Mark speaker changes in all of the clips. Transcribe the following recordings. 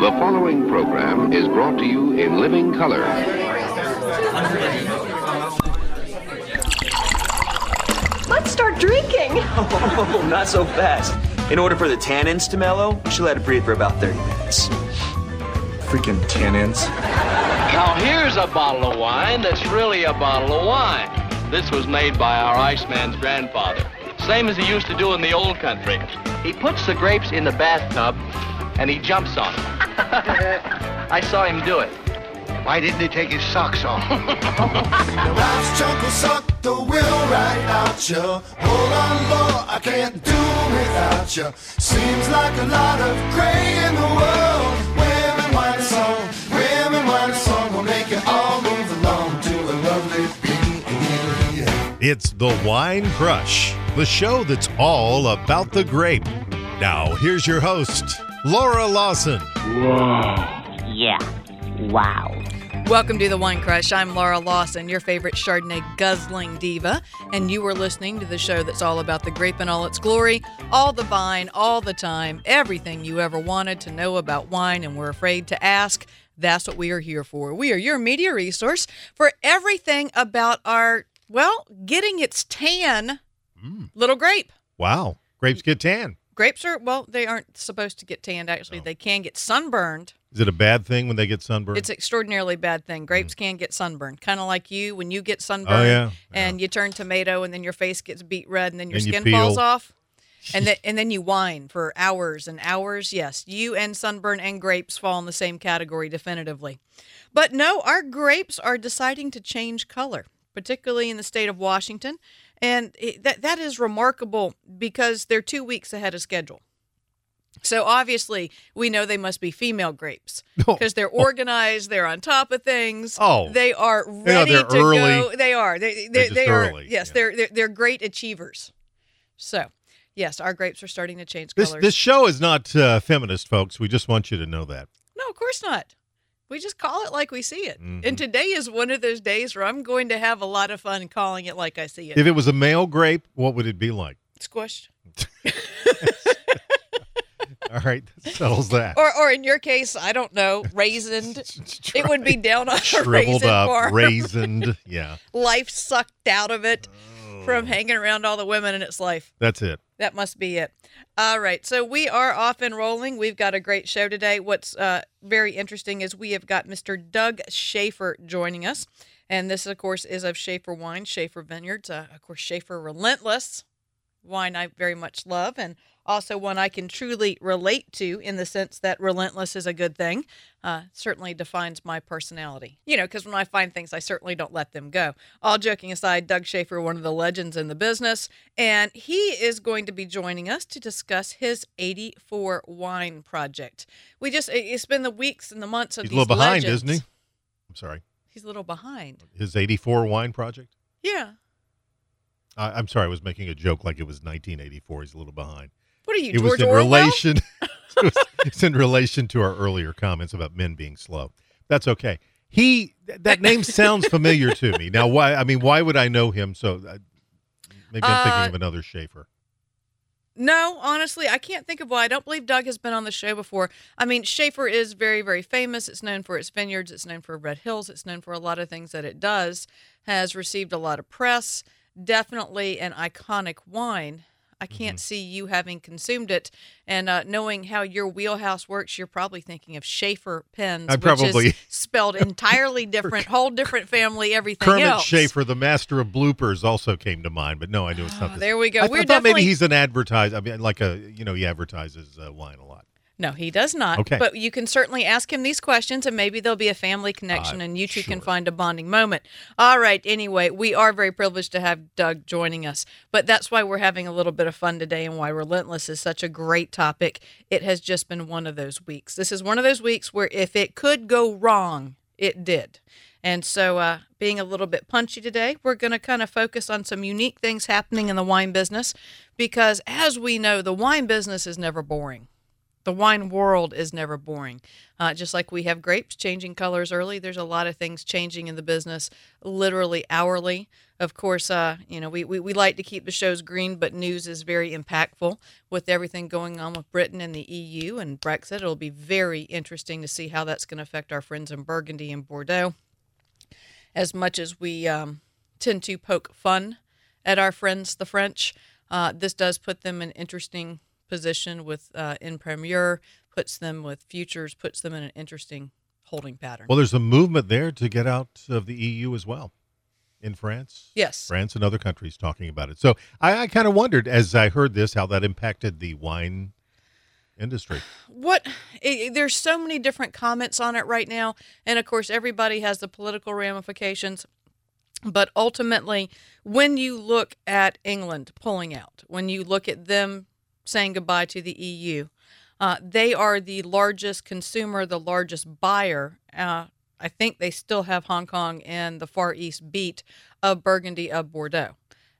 Speaker 1: The following program is brought to you in living color.
Speaker 2: Let's start drinking.
Speaker 3: Oh, not so fast. In order for the tannins to mellow, you should let it breathe for about 30 minutes.
Speaker 4: Freaking tannins.
Speaker 5: Now here's a bottle of wine that's really a bottle of wine. This was made by our Iceman's grandfather. Same as he used to do in the old country. He puts the grapes in the bathtub and he jumps on them. I saw him do it.
Speaker 6: Why didn't he take his socks off?
Speaker 7: Life's chunk will suck the will right out you. Hold on, boy, I can't do without you. Seems like a lot of gray in the world. Women whine song, women whine song will make you all move along to a lovely beat.
Speaker 8: It's the Wine Crush, the show that's all about the grape. Now, here's your host, Laura Lawson.
Speaker 9: Yeah. Wow.
Speaker 10: Welcome to the Wine Crush. I'm Laura Lawson, your favorite Chardonnay guzzling diva, and you are listening to the show that's all about the grape in all its glory, all the vine, all the time, everything you ever wanted to know about wine and were afraid to ask. That's what we are here for. We are your media resource for everything about our, well, getting its tan mm. little grape.
Speaker 8: Wow, grapes get tan.
Speaker 10: Grapes are, well, they aren't supposed to get tanned, actually. Oh. They can get sunburned.
Speaker 8: Is it a bad thing when they get sunburned?
Speaker 10: It's an extraordinarily bad thing. Hmm. Grapes can get sunburned, kind of like you when you get oh, sunburned
Speaker 8: Oh, yeah,
Speaker 10: and you turn tomato and then your face gets beet red and then your
Speaker 8: And
Speaker 10: skin
Speaker 8: peel.
Speaker 10: falls off. And then and then you whine for hours and hours. Yes, you and sunburn and grapes fall in the same category definitively. But no, our grapes are deciding to change color, particularly in the state of Washington, and that that is remarkable because they're 2 weeks ahead of schedule. So obviously, we know they must be female grapes because they're organized. They're on top of things.
Speaker 8: Oh.
Speaker 10: they are ready
Speaker 8: they're
Speaker 10: to
Speaker 8: early.
Speaker 10: go. They are. They
Speaker 8: They're
Speaker 10: they,
Speaker 8: just
Speaker 10: they are.
Speaker 8: early,
Speaker 10: Yes,
Speaker 8: yeah.
Speaker 10: they're, they're they're great achievers. So, yes, our grapes are starting to change
Speaker 8: this
Speaker 10: colors.
Speaker 8: this show is not uh, feminist, folks. We just want you to know that.
Speaker 10: no, of course not. We just call it like we see it.
Speaker 8: Mm-hmm.
Speaker 10: And today is one of those days where I'm going to have a lot of fun calling it like I see it.
Speaker 8: If it was a male grape, what would it be like?
Speaker 10: Squished.
Speaker 8: All right, that settles that.
Speaker 10: Or, or in your case, I don't know, raisined. it would be down on
Speaker 8: Shriveled
Speaker 10: raisin
Speaker 8: up,
Speaker 10: farm.
Speaker 8: raisined. Yeah,
Speaker 10: life sucked out of it
Speaker 8: Oh.
Speaker 10: from hanging around all the women in its life.
Speaker 8: that's it.
Speaker 10: That must be it. All right. So we are off and rolling. We've got a great show today. What's uh, very interesting is we have got Mr. Doug Shafer joining us. And this, of course, is of Shafer Wine, Shafer Vineyards. Uh, of course, Shafer Relentless, wine I very much love, and also one I can truly relate to in the sense that relentless is a good thing. Uh, certainly defines my personality. You know, because when I find things, I certainly don't let them go. All joking aside, Doug Shafer, one of the legends in the business, and he is going to be joining us to discuss his 84 wine project. We just, it- it's been the weeks and the months of
Speaker 8: He's a little behind,
Speaker 10: legends.
Speaker 8: isn't he? I'm sorry.
Speaker 10: He's a little behind.
Speaker 8: His '84 wine project.
Speaker 10: Yeah.
Speaker 8: I, I'm sorry, I was making a joke like it was 1984. He's a little behind.
Speaker 10: What are you,
Speaker 8: it
Speaker 10: George
Speaker 8: was in
Speaker 10: Orwell?
Speaker 8: relation it was- it's in relation to our earlier comments about men being slow that's okay he th- that name sounds familiar to me now why i mean why would i know him so uh, maybe i'm thinking
Speaker 10: Uh,
Speaker 8: of another schaefer
Speaker 10: No, honestly, I can't think of why. I don't believe Doug has been on the show before. I mean, Shafer is very, very famous. It's known for its vineyards. It's known for Red Hills. It's known for a lot of things that it does. Has received a lot of press. Definitely an iconic wine. I can't
Speaker 8: Mm-hmm.
Speaker 10: see you having consumed it, and uh, knowing how your wheelhouse works, you're probably thinking of Schaefer pens,
Speaker 8: I
Speaker 10: which
Speaker 8: probably-
Speaker 10: is spelled entirely different, whole different family, everything
Speaker 8: kermit
Speaker 10: else.
Speaker 8: schaefer the master of bloopers also came to mind but no i knew it's not
Speaker 10: Oh,
Speaker 8: this.
Speaker 10: there we go.
Speaker 8: i, I thought maybe he's an advertiser. i mean like a you know he advertises uh, wine a lot
Speaker 10: No, he does not.
Speaker 8: Okay.
Speaker 10: But you can certainly ask him these questions, and maybe there'll be a family connection,
Speaker 8: Uh,
Speaker 10: and you two can find a bonding moment. All right. Anyway, we are very privileged to have Doug joining us, but that's why we're having a little bit of fun today, and why relentless is such a great topic. It has just been one of those weeks. This is one of those weeks where if it could go wrong, it did. And so, uh, being a little bit punchy today, we're going to kind of focus on some unique things happening in the wine business because, as we know, the wine business is never boring. The wine world is never boring. Uh, just like we have grapes changing colors early, there's a lot of things changing in the business literally hourly. Of course, uh, you know, we, we, we like to keep the shows green, but news is very impactful with everything going on with Britain and the EU and Brexit. It'll be very interesting to see how that's going to affect our friends in Burgundy and Bordeaux. As much as we um, tend to poke fun at our friends, the French, uh, this does put them in interesting position with uh, en primeur, puts them with futures, puts them in an interesting holding pattern.
Speaker 8: Well, there's a movement there to get out of the EU as well in France.
Speaker 10: Yes.
Speaker 8: France and other countries talking about it. So I, I kind of wondered as I heard this how that impacted the wine industry.
Speaker 10: What it, there's so many different comments on it right now, and of course everybody has the political ramifications. But ultimately, when you look at England pulling out, when you look at them saying goodbye to the EU. Uh, they are the largest consumer, the largest buyer. Uh, I think they still have Hong Kong and the Far East beat of Burgundy of Bordeaux.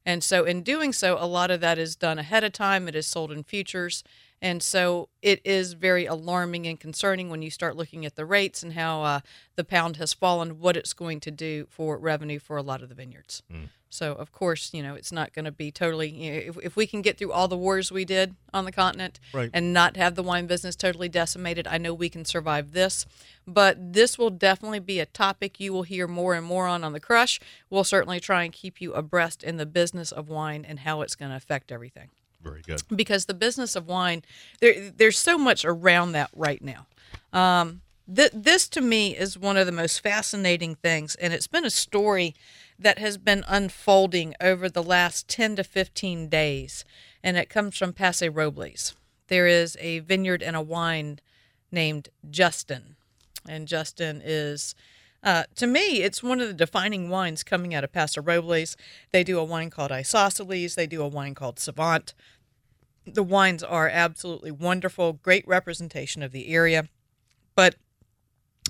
Speaker 10: And so, in doing so, a lot of that is done ahead of time. It is sold in futures. And so it is very alarming and concerning when you start looking at the rates and how uh, the pound has fallen, what it's going to do for revenue for a lot of the vineyards. Mm. So, of course, you know, it's not going to be totally, you know, if, if we can get through all the wars we did on the continent
Speaker 8: right.
Speaker 10: and not have the wine business totally decimated, I know we can survive this. But this will definitely be a topic you will hear more and more on on the Crush. We'll certainly try and keep you abreast in the business of wine and how it's going to affect everything.
Speaker 8: Very good.
Speaker 10: Because the business of wine, there, there's so much around that right now. Um, th- this to me is one of the most fascinating things, and it's been a story that has been unfolding over the last 10 to 15 days, and it comes from Paso Robles. There is a vineyard and a wine named Justin, and Justin is. Uh, to me, it's one of the defining wines coming out of Paso Robles. They do a wine called Isosceles. They do a wine called Savant. The wines are absolutely wonderful, great representation of the area. But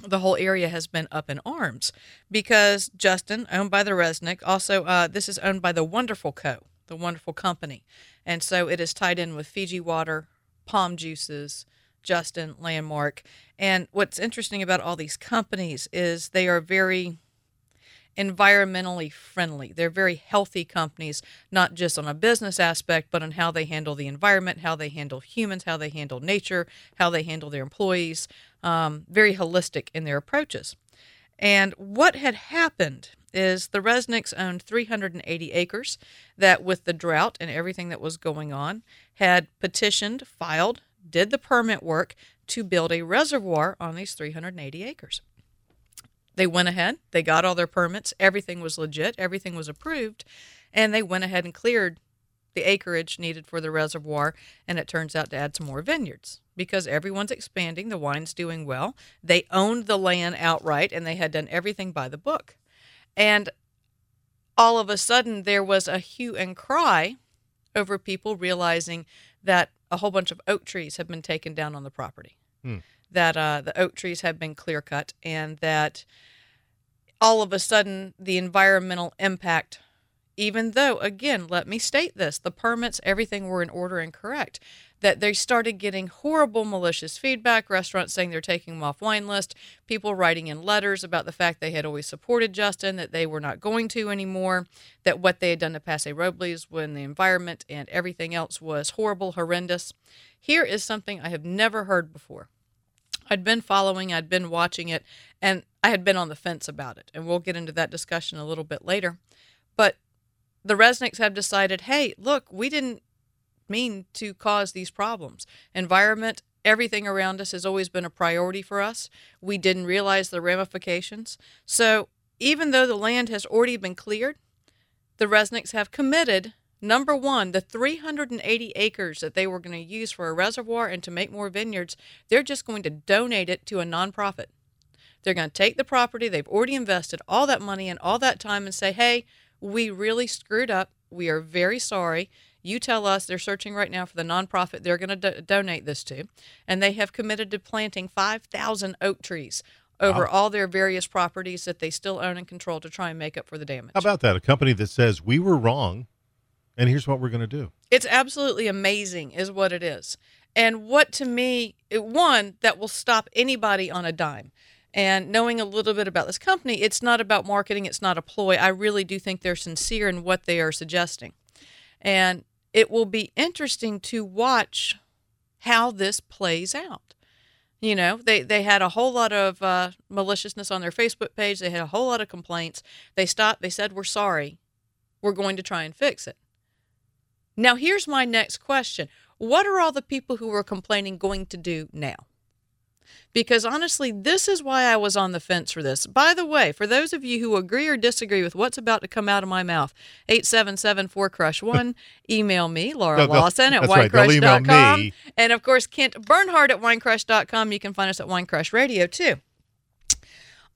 Speaker 10: the whole area has been up in arms because Justin, owned by the Resnick, also uh, this is owned by the Wonderful Co., the Wonderful Company, and so it is tied in with Fiji Water, POM Juices, Justin, Landmark, and what's interesting about all these companies is they are very environmentally friendly. They're very healthy companies, not just on a business aspect, but on how they handle the environment, how they handle humans, how they handle nature, how they handle their employees. Um, very holistic in their approaches. And what had happened is the Resnicks owned 380 acres that, with the drought and everything that was going on, had petitioned, filed, did the permit work to build a reservoir on these 380 acres. They went ahead, they got all their permits, everything was legit, everything was approved, and they went ahead and cleared the acreage needed for the reservoir, and it turns out to add some more vineyards because everyone's expanding, the wine's doing well. They owned the land outright and they had done everything by the book. And all of a sudden, there was a hue and cry over people realizing that a whole bunch of oak trees had been taken down on the property,
Speaker 8: hmm.
Speaker 10: That uh, the oak trees had been clear cut, and that all of a sudden the environmental impact even though, again, let me state this the permits, everything were in order and correct, that they started getting horrible malicious feedback, restaurants saying they're taking them off wine list, people writing in letters about the fact they had always supported Justin, that they were not going to anymore, that what they had done to Paso Robles when the environment and everything else was horrible, horrendous. Here is something I have never heard before. I'd been following, I'd been watching it, and I had been on the fence about it. And we'll get into that discussion a little bit later. But the Resnicks have decided, hey, look, we didn't mean to cause these problems. Environment, everything around us has always been a priority for us. We didn't realize the ramifications. So even though the land has already been cleared, the Resnicks have committed number one, the 380 acres that they were going to use for a reservoir and to make more vineyards, they're just going to donate it to a nonprofit. They're going to take the property, they've already invested all that money and all that time, and say, hey, we really screwed up. We are very sorry. You tell us they're searching right now for the nonprofit they're going to do- donate this to, and they have committed to planting 5,000 oak trees over wow. all their various properties that they still own and control to try and make up for the damage.
Speaker 8: How about that? A company that says we were wrong, and here's what we're going to do.
Speaker 10: It's absolutely amazing, is what it is. and what to me, it- one that will stop anybody on a dime. And knowing a little bit about this company, it's not about marketing, it's not a ploy. I really do think they're sincere in what they are suggesting. And it will be interesting to watch how this plays out. You know, they, they had a whole lot of uh, maliciousness on their Facebook page. They had a whole lot of complaints. They stopped. They said, We're sorry. We're going to try and fix it. Now, here's my next question What are all the people who were complaining going to do now? Because honestly, this is why I was on the fence for this. By the way, for those of you who agree or disagree with what's about to come out of my mouth, 877 crush one email me, Laura
Speaker 8: No,
Speaker 10: Lawson at
Speaker 8: that's right, they'll email
Speaker 10: winecrush.com.
Speaker 8: me.
Speaker 10: And of course, Kent Bernhardt at winecrush.com. You can find us at Winecrush Radio too.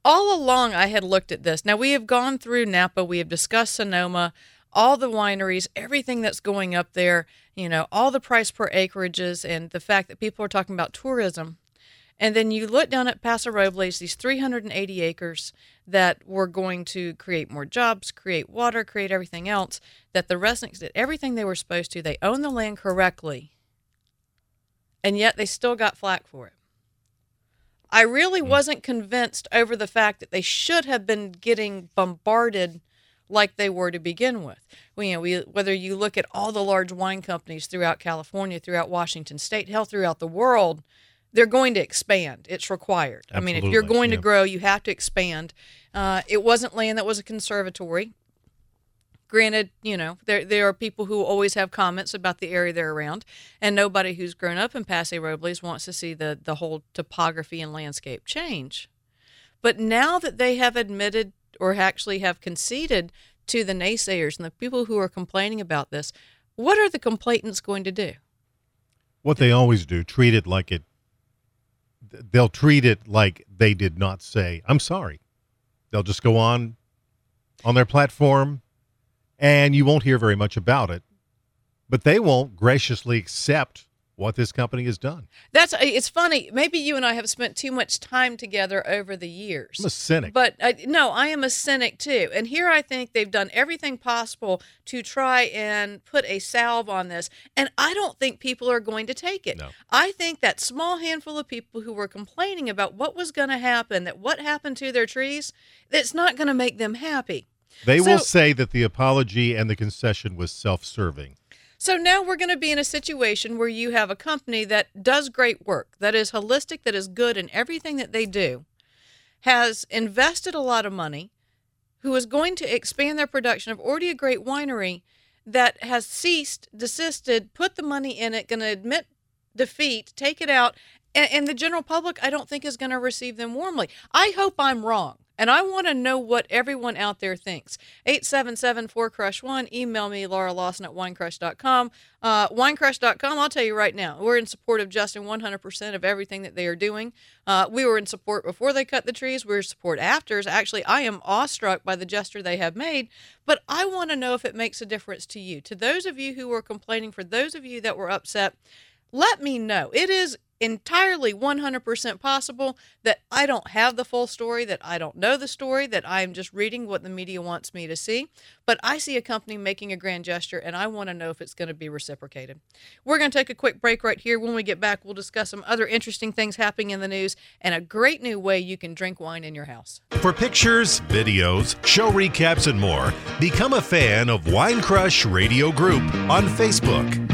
Speaker 10: All along, I had looked at this. Now, we have gone through Napa, we have discussed Sonoma, all the wineries, everything that's going up there, you know, all the price per acreages, and the fact that people are talking about tourism. And then you look down at Paso Robles, these 380 acres that were going to create more jobs, create water, create everything else, that the residents did everything they were supposed to. They own the land correctly, and yet they still got flack for it. I really hmm. wasn't convinced over the fact that they should have been getting bombarded like they were to begin with. Well, you know, we, whether you look at all the large wine companies throughout California, throughout Washington State, hell, throughout the world, they're going to expand. It's required. I mean, if you're
Speaker 8: Absolutely,
Speaker 10: going to grow, you have to expand. Uh, it wasn't land that was a conservatory. Granted, you know, there there are people who always have comments about the area they're around, and nobody who's grown up in Paso Robles wants to see the the whole topography and landscape change. But now that they have admitted or actually have conceded to the naysayers and the people who are complaining about this, what are the complainants going to do?
Speaker 8: What they always do, treat it like it. They'll treat it like they did not say, "I'm sorry." They'll just go on on their platform, and you won't hear very much about it. But they won't graciously accept what this company has done.
Speaker 10: That's it's funny. Maybe you and I have spent too much time together over the years.
Speaker 8: I'm a cynic.
Speaker 10: But uh, no, I am a cynic too. And here I think they've done everything possible to try and put a salve on this. And I don't think people are going to take it.
Speaker 8: No.
Speaker 10: I think that small handful of people who were complaining about what was going to happen, that what happened to their trees, that's not going to make them happy.
Speaker 8: They will say that the apology and the concession was self-serving.
Speaker 10: So now we're going to be in a situation where you have a company that does great work, that is holistic, that is good in everything that they do, has invested a lot of money, who is going to expand their production of already a great winery that has ceased, desisted, put the money in it, going to admit defeat, take it out, and, and the general public, I don't think, is going to receive them warmly. I hope I'm wrong. And I want to know what everyone out there thinks. 877 4Crush 1. Email me, Laura Lawson at winecrush.com. Uh, winecrush.com, I'll tell you right now, we're in support of Justin 100% of everything that they are doing. Uh, we were in support before they cut the trees. We're in support after. Actually, I am awestruck by the gesture they have made, but I want to know if it makes a difference to you. To those of you who were complaining, for those of you that were upset, let me know. It is entirely 100% possible that I don't have the full story, that I don't know the story, that I'm just reading what the media wants me to see. But I see a company making a grand gesture and I want to know if it's going to be reciprocated. We're going to take a quick break right here. When we get back, we'll discuss some other interesting things happening in the news and a great new way you can drink wine in your house.
Speaker 11: For pictures, videos, show recaps, and more, become a fan of Wine Crush Radio Group on Facebook.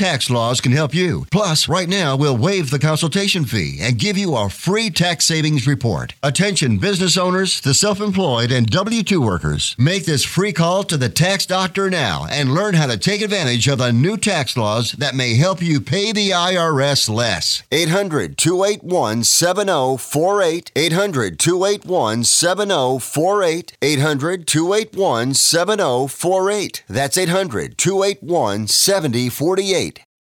Speaker 12: tax laws can help you. Plus, right now, we'll waive the consultation fee and give you a free tax savings report. Attention business owners, the self employed, and W 2 workers. Make this free call to the tax doctor now and learn how to take advantage of the new tax laws that may help you pay the IRS less. 800 281 7048. 800 281 7048. 800 281 7048. That's 800 281 7048.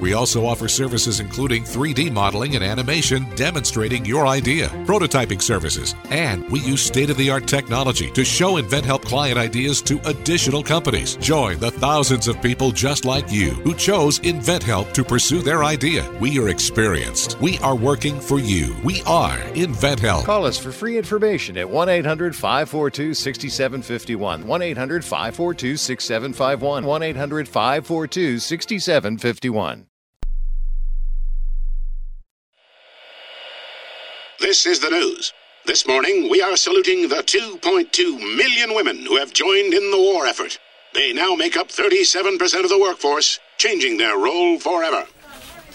Speaker 13: We also offer services including 3D modeling and animation demonstrating your idea, prototyping services, and we use state of the art technology to show InventHelp client ideas to additional companies. Join the thousands of people just like you who chose InventHelp to pursue their idea. We are experienced. We are working for you. We are InventHelp.
Speaker 14: Call us for free information at 1 800 542 6751. 1 800 542 6751. 1 800 542 6751.
Speaker 15: This is the news. This morning, we are saluting the 2.2 million women who have joined in the war effort. They now make up 37% of the workforce, changing their role forever.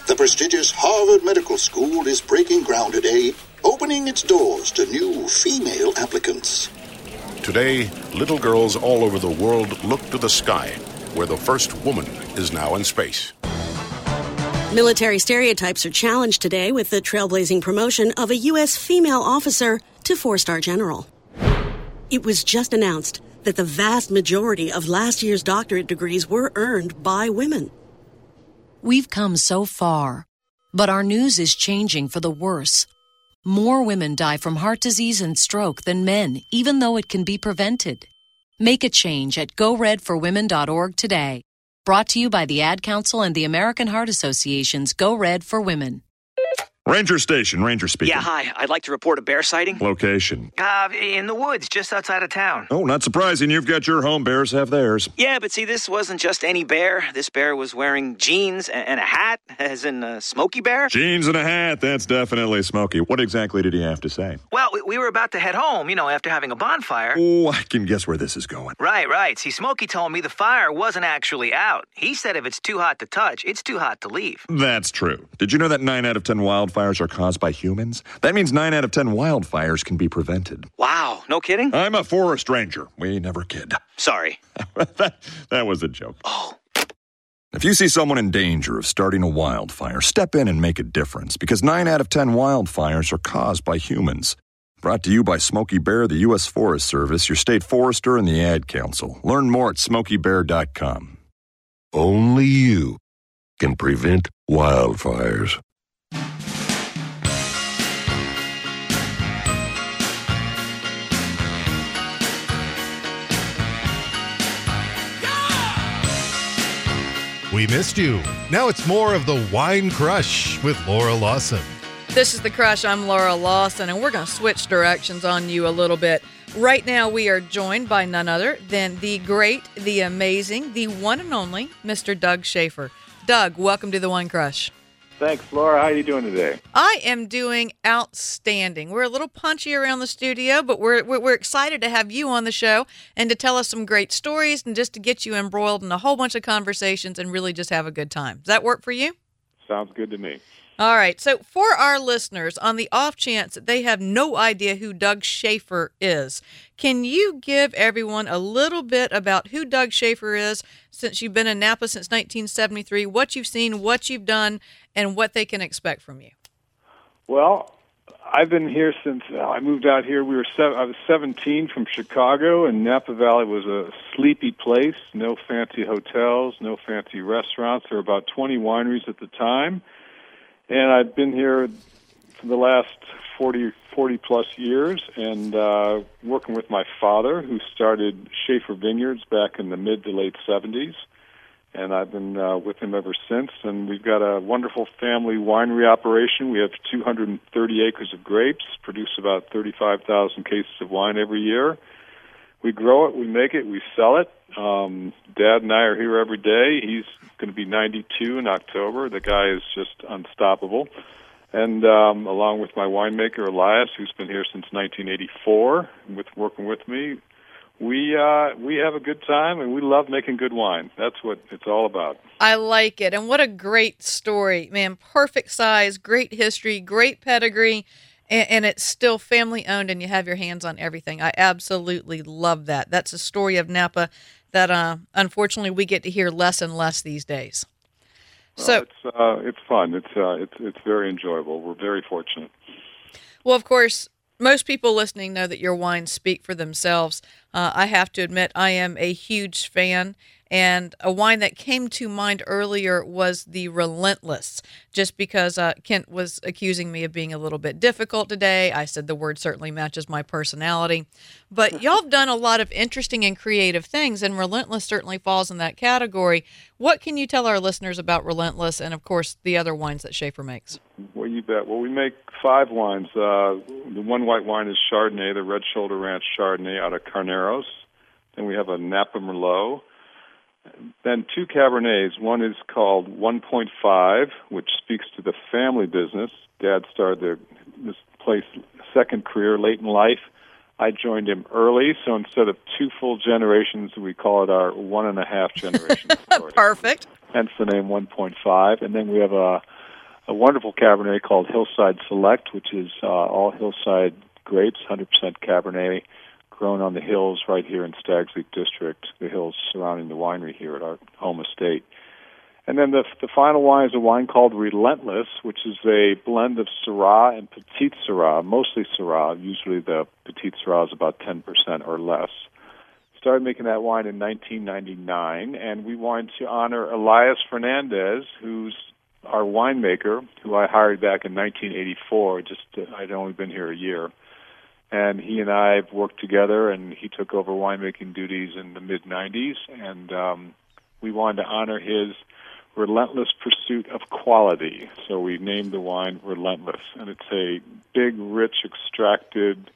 Speaker 16: The prestigious Harvard Medical School is breaking ground today, opening its doors to new female applicants.
Speaker 15: Today, little girls all over the world look to the sky, where the first woman is now in space.
Speaker 17: Military stereotypes are challenged today with the trailblazing promotion of a U.S. female officer to four star general. It was just announced that the vast majority of last year's doctorate degrees were earned by women.
Speaker 18: We've come so far, but our news is changing for the worse. More women die from heart disease and stroke than men, even though it can be prevented. Make a change at goredforwomen.org today. Brought to you by the Ad Council and the American Heart Association's Go Red for Women.
Speaker 19: Ranger Station, Ranger speaking.
Speaker 20: Yeah, hi. I'd like to report a bear sighting.
Speaker 19: Location.
Speaker 20: Uh, in the woods, just outside of town.
Speaker 19: Oh, not surprising. You've got your home. Bears have theirs.
Speaker 20: Yeah, but see, this wasn't just any bear. This bear was wearing jeans and, and a hat, as in a Smokey Bear.
Speaker 19: Jeans and a hat. That's definitely Smoky. What exactly did he have to say?
Speaker 20: Well, we, we were about to head home, you know, after having a bonfire.
Speaker 19: Oh, I can guess where this is going.
Speaker 20: Right, right. See, Smokey told me the fire wasn't actually out. He said if it's too hot to touch, it's too hot to leave.
Speaker 19: That's true. Did you know that 9 out of 10 wildfires are caused by humans? That means 9 out of 10 wildfires can be prevented.
Speaker 20: Wow, no kidding?
Speaker 19: I'm a forest ranger. We never kid.
Speaker 20: Sorry.
Speaker 19: that, that was a joke. Oh. If you see someone in danger of starting a wildfire, step in and make a difference because 9 out of 10 wildfires are caused by humans. Brought to you by Smokey Bear, the U.S. Forest Service, your state forester, and the Ad Council. Learn more at smokeybear.com.
Speaker 21: Only you can prevent wildfires.
Speaker 8: We missed you. Now it's more of the Wine Crush with Laura Lawson.
Speaker 10: This is The Crush. I'm Laura Lawson, and we're going to switch directions on you a little bit. Right now, we are joined by none other than the great, the amazing, the one and only Mr. Doug Shafer. Doug, welcome to The Wine Crush.
Speaker 22: Thanks, Laura. How are you doing today?
Speaker 10: I am doing outstanding. We're a little punchy around the studio, but we're, we're, we're excited to have you on the show and to tell us some great stories and just to get you embroiled in a whole bunch of conversations and really just have a good time. Does that work for you?
Speaker 22: Sounds good to me.
Speaker 10: All right. So, for our listeners, on the off chance that they have no idea who Doug Shafer is, can you give everyone a little bit about who Doug Shafer is since you've been in Napa since 1973, what you've seen, what you've done, and what they can expect from you?
Speaker 22: Well, I've been here since uh, I moved out here. We were seven, I was 17 from Chicago, and Napa Valley was a sleepy place. No fancy hotels, no fancy restaurants. There were about 20 wineries at the time and I've been here for the last 40, 40 plus years and uh, working with my father, who started Shafer Vineyards back in the mid to late 70s. And I've been uh, with him ever since. And we've got a wonderful family winery operation. We have 230 acres of grapes, produce about 35,000 cases of wine every year. We grow it, we make it, we sell it. Um, Dad and I are here every day. He's going to be 92 in October. The guy is just unstoppable. And um, along with my winemaker Elias, who's been here since 1984, with working with me, we uh, we have a good time and we love making good wine. That's what it's all about.
Speaker 10: I like it. And what a great story, man. Perfect size, great history, great pedigree, and, and, it's still family owned and you have your hands on everything. I absolutely love that. That's a story of Napa that uh, unfortunately we get to hear less and less these days.
Speaker 22: Well, so it's uh, it's fun. It's uh, it's it's very enjoyable. We're very fortunate.
Speaker 10: Well, of course, most people listening know that your wines speak for themselves. Uh, I have to admit, I am a huge fan. And a wine that came to mind earlier was the Relentless, just because uh, Kent was accusing me of being a little bit difficult today. I said the word certainly matches my personality. But y'all have done a lot of interesting and creative things, and Relentless certainly falls in that category. What can you tell our listeners about Relentless and, of course, the other wines that Shafer makes?
Speaker 22: Well, you bet. Well, we make five wines. Uh, the one white wine is Chardonnay, the Red Shoulder Ranch Chardonnay out of Carneros. Then we have a Napa Merlot then two Cabernets. One is called 1.5, which speaks to the family business. Dad started their, this place second career late in life. I joined him early, so instead of two full generations, we call it our one and a half generation story.
Speaker 10: Perfect.
Speaker 22: Hence the name 1.5. And then we have a, a wonderful Cabernet called Hillside Select, which is uh, all hillside grapes, 100% Cabernet grown on the hills right here in Stags Leap District, the hills surrounding the winery here at our home estate. And then the the final wine is a wine called Relentless, which is a blend of Syrah and Petite Syrah, mostly Syrah. Usually the Petite Syrah is about 10% or less. Started making that wine in 1999, and we wanted to honor Elias Fernandez, who's our winemaker, who I hired back in 1984. Just uh, I'd only been here a year and he and I have worked together, and he took over winemaking duties in the mid '90s, and um, we wanted to honor his relentless pursuit of quality. So we named the wine Relentless, and it's a big, rich, extracted,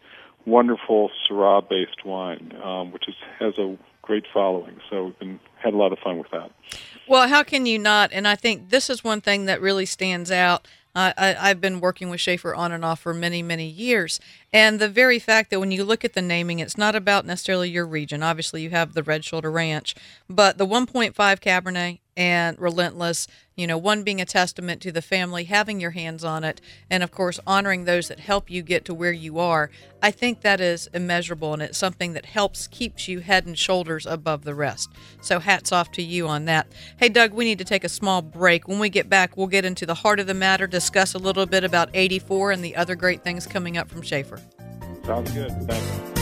Speaker 22: wonderful Syrah-based wine, um, which is, has a great following. So we've been, had a lot of fun with that.
Speaker 10: Well, how can you not? And I think this is one thing that really stands out I, have been working with Shafer on and off for many, many years. And the very fact that when you look at the naming, it's not about necessarily your region. Obviously, you have the Red Shoulder Ranch, but the 1.5 Cabernet and Relentless, you know, one being a testament to the family, having your hands on it, and of course, honoring those that help you get to where you are. I think that is immeasurable and it's something that helps keeps you head and shoulders above the rest. So, hats off to you on that. Hey, Doug, we need to take a small break. When we get back, we'll get into the heart of the matter, discuss a little bit about 84 and the other great things coming up from Shafer.
Speaker 22: Sounds good. Thanks.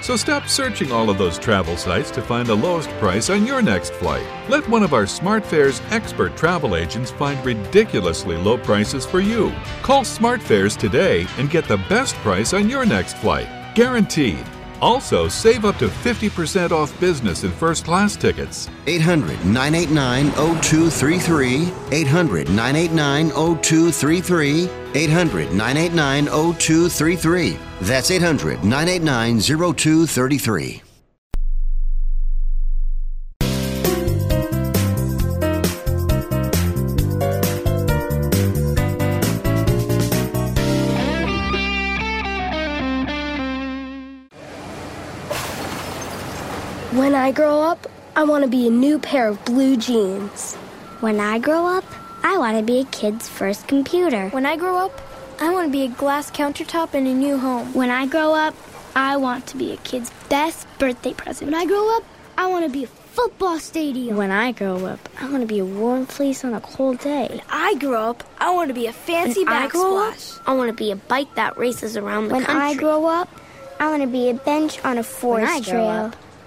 Speaker 23: So stop searching all of those travel sites to find the lowest price on your next flight. Let one of our SmartFares expert travel agents find ridiculously low prices for you. Call SmartFares today and get the best price on your next flight. Guaranteed. Also, save up to 50% off business and first class tickets.
Speaker 12: 800 989 0233. 800 989 0233. 800 989 0233. That's 800 989 0233.
Speaker 24: When I grow up, I want to be a new pair of blue jeans.
Speaker 25: When I grow up, I want to be a kid's first computer.
Speaker 24: When I grow up, I want to be a glass countertop in a new home.
Speaker 25: When I grow up, I want to be a kid's best birthday present.
Speaker 24: When I grow up, I want to be a football stadium.
Speaker 25: When I grow up, I want to be a warm place on a cold day.
Speaker 24: When I grow up, I want to be a fancy
Speaker 25: when
Speaker 24: backsplash.
Speaker 25: I, I want to be a bike that races around the
Speaker 24: when
Speaker 25: country.
Speaker 24: When I grow up,
Speaker 25: I want to be a bench on a forest
Speaker 24: I grow
Speaker 25: trail.
Speaker 24: up,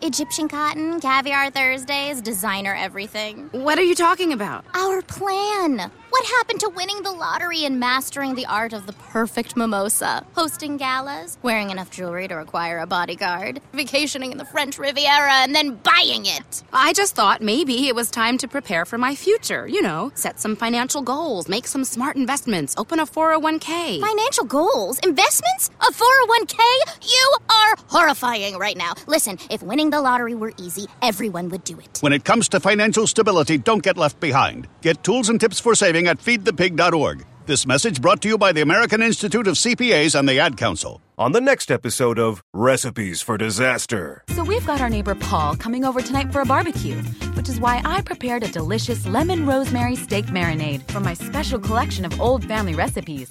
Speaker 25: Egyptian cotton, caviar Thursdays, designer everything.
Speaker 26: What are you talking about?
Speaker 25: Our plan. What happened to winning the lottery and mastering the art of the perfect mimosa? Hosting galas, wearing enough jewelry to require a bodyguard, vacationing in the French Riviera, and then buying it.
Speaker 26: I just thought maybe it was time to prepare for my future. You know, set some financial goals, make some smart investments, open a 401k.
Speaker 25: Financial goals? Investments? A 401k? You are horrifying right now. Listen, if winning the lottery were easy, everyone would do it.
Speaker 27: When it comes to financial stability, don't get left behind. Get tools and tips for saving at feedthepig.org. This message brought to you by the American Institute of CPAs and the Ad Council.
Speaker 28: On the next episode of Recipes for Disaster.
Speaker 29: So we've got our neighbor Paul coming over tonight for a barbecue, which is why I prepared a delicious lemon rosemary steak marinade from my special collection of old family recipes.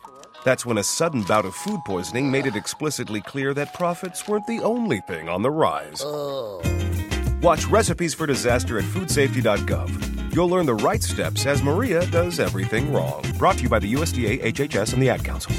Speaker 28: That's when a sudden bout of food poisoning made it explicitly clear that profits weren't the only thing on the rise. Watch Recipes for Disaster at foodsafety.gov. You'll learn the right steps as Maria does everything wrong. Brought to you by the USDA, HHS, and the Ad Council.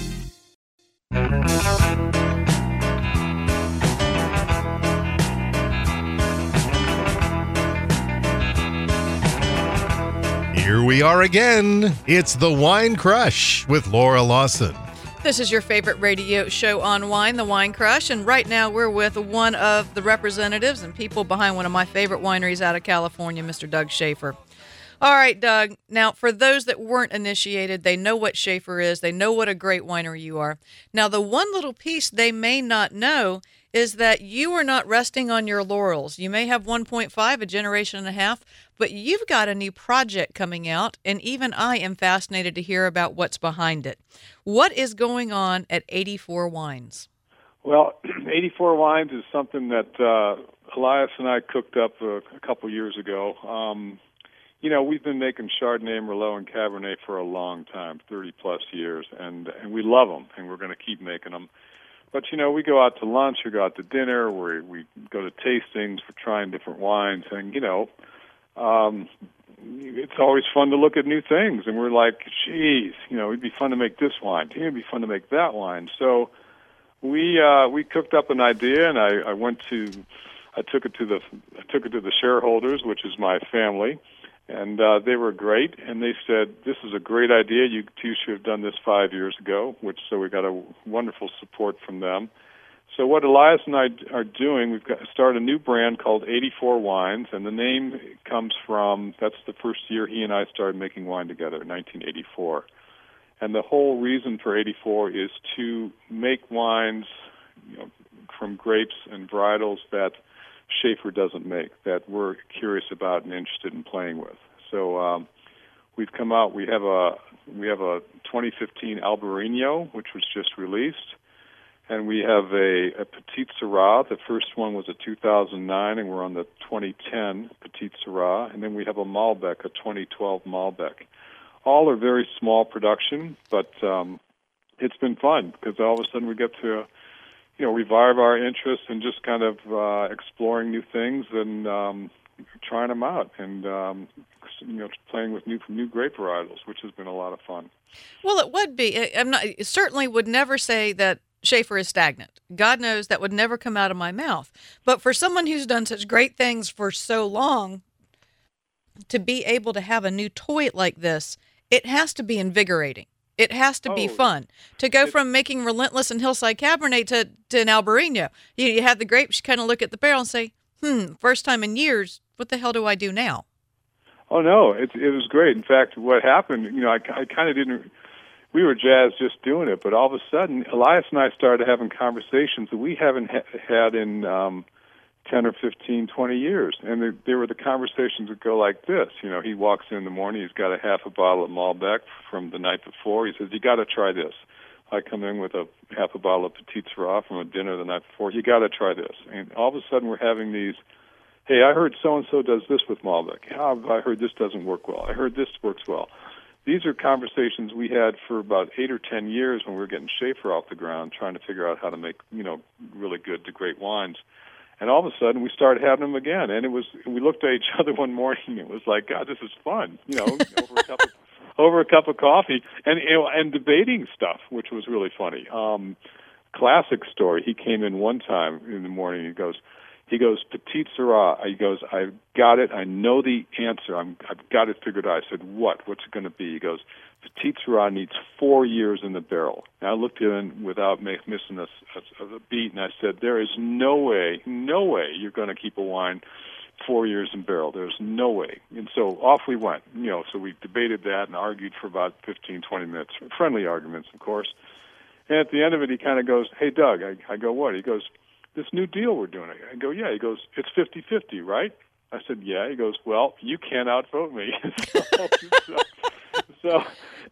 Speaker 8: Here we are again. It's the Wine Crush with Laura Lawson.
Speaker 10: This is your favorite radio show on wine, The Wine Crush, and right now we're with one of the representatives and people behind one of my favorite wineries out of California, Mr. Doug Shafer. All right, Doug. Now, for those that weren't initiated, they know what Shafer is. They know what a great winery you are. Now, the one little piece they may not know is that you are not resting on your laurels. You may have 1.5, a generation and a half, but you've got a new project coming out, and even I am fascinated to hear about what's behind it. What is going on at 84 Wines?
Speaker 22: Well, 84 Wines is something that uh, Elias and I cooked up a, a couple years ago. Um, you know, we've been making Chardonnay, Merlot, and Cabernet for a long time, 30 plus years, and and we love them, and we're going to keep making them. But you know, we go out to lunch, we go out to dinner, we we go to tastings for trying different wines, and you know, um, it's always fun to look at new things, and we're like, geez, you know, it'd be fun to make this wine, it'd be fun to make that wine. So we uh, we cooked up an idea, and I, I went to, I took it to the I took it to the shareholders, which is my family, and uh, they were great. And they said, "This is a great idea. You two should have done this five years ago." Which so we got a wonderful support from them. So what Elias and I are doing, we've got started a new brand called 84 Wines, and the name comes from that's the first year he and I started making wine together, 1984. And the whole reason for 84 is to make wines you know, from grapes and varietals that Shafer doesn't make, that we're curious about and interested in playing with. So um, we've come out. We have a we have a 2015 Albarino, which was just released, and we have a, a Petite Syrah. The first one was a 2009, and we're on the 2010 Petite Syrah, and then we have a Malbec, a 2012 Malbec all are very small production, but um, it's been fun because all of a sudden we get to, you know, revive our interest in just kind of uh, exploring new things and um, trying them out, and um, you know, playing with new new grape varietals, which has been a lot of fun.
Speaker 10: Well, it would be. I'm not certainly would never say that Shafer is stagnant. God knows that would never come out of my mouth. But for someone who's done such great things for so long, to be able to have a new toy like this, it has to be invigorating. It has to be
Speaker 22: Oh,
Speaker 10: fun to go from making Relentless and Hillside Cabernet to, to an Albarino. You, you have the grapes, you kind of look at the barrel and say, hmm, first time in years, what the hell do I do now?
Speaker 22: Oh no, it it was great. In fact, what happened, you know, I, I kind of didn't. We were jazzed just doing it, but all of a sudden, Elias and I started having conversations that we haven't ha- had in um, ten or fifteen, twenty years, and they, they were the conversations that go like this. You know, he walks in in the morning, he's got a half a bottle of Malbec from the night before. He says, "You got to try this." I come in with a half a bottle of Petit Syrah from a dinner the night before. You got to try this, and all of a sudden, we're having these hey, I heard so and so does this with Malbec. I heard this doesn't work well. I heard this works well. These are conversations we had for about eight or ten years when we were getting Shafer off the ground, trying to figure out how to make you know really good to great wines. And all of a sudden, we started having them again, and it was. We looked at each other one morning. It was like, God, this is fun. You know, over a cup of over a cup of coffee, and and debating stuff, which was really funny. Um, classic story. He came in one time in the morning. He goes, he goes, Petit Syrah. He goes, I've got it. I know the answer. I'm, I've got it figured out. I said, what? What's it going to be? He goes, Petit Syrah needs four years in the barrel. And I looked at him without missing a, a, a beat, and I said, there is no way, no way you're going to keep a wine four years in barrel. There's no way. And so off we went. You know, so we debated that and argued for about 15, 20 minutes. Friendly arguments, of course. And at the end of it, he kind of goes, hey, Doug. I, I go, what? He goes, this new deal we're doing. I go, yeah. He goes, it's fifty-fifty, right? I said, yeah. He goes, well, you can't outvote me. so, so, so